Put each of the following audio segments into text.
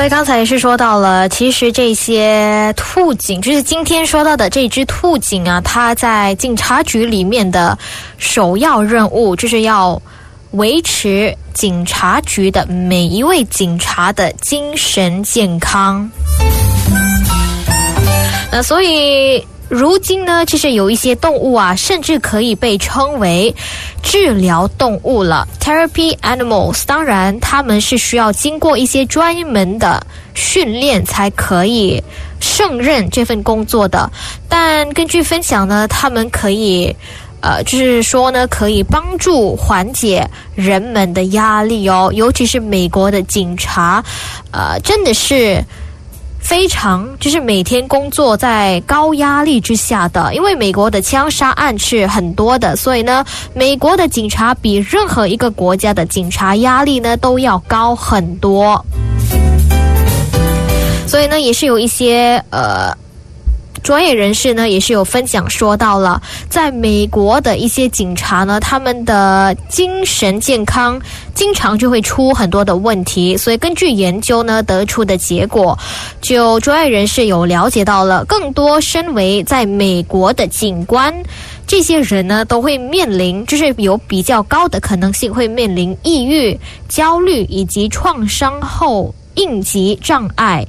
所以刚才也是说到了，其实这些兔警，就是今天说到的这只兔警啊，它在警察局里面的首要任务就是要维持警察局的每一位警察的精神健康。那所以。如今呢，其实有一些动物啊，甚至可以被称为治疗动物了 （therapy animals）。当然，他们是需要经过一些专门的训练才可以胜任这份工作的。但根据分享呢，他们可以，呃，就是说呢，可以帮助缓解人们的压力哦，尤其是美国的警察，呃，真的是。非常就是每天工作在高压力之下的，因为美国的枪杀案是很多的，所以呢，美国的警察比任何一个国家的警察压力呢都要高很多，所以呢，也是有一些呃。专业人士呢也是有分享说到了，在美国的一些警察呢，他们的精神健康经常就会出很多的问题，所以根据研究呢得出的结果，就专业人士有了解到了，更多身为在美国的警官，这些人呢都会面临，就是有比较高的可能性会面临抑郁、焦虑以及创伤后应急障碍。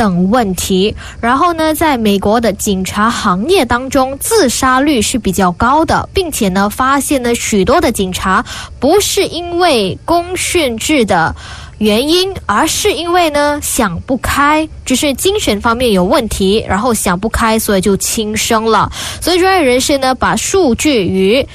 等问题，然后呢，在美国的警察行业当中，自杀率是比较高的，并且呢，发现呢，许多的警察不是因为公训制的原因，而是因为呢想不开，就是精神方面有问题，然后想不开，所以就轻生了。所以专业人士呢，把数据与。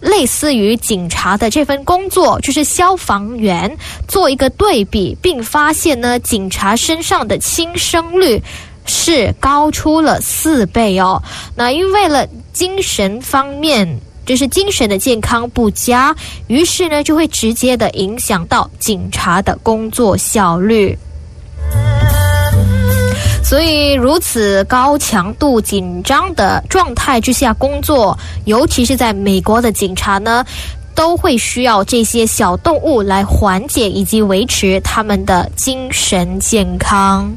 类似于警察的这份工作，就是消防员做一个对比，并发现呢，警察身上的轻生率是高出了四倍哦。那因为了精神方面，就是精神的健康不佳，于是呢，就会直接的影响到警察的工作效率。所以，如此高强度、紧张的状态之下工作，尤其是在美国的警察呢，都会需要这些小动物来缓解以及维持他们的精神健康。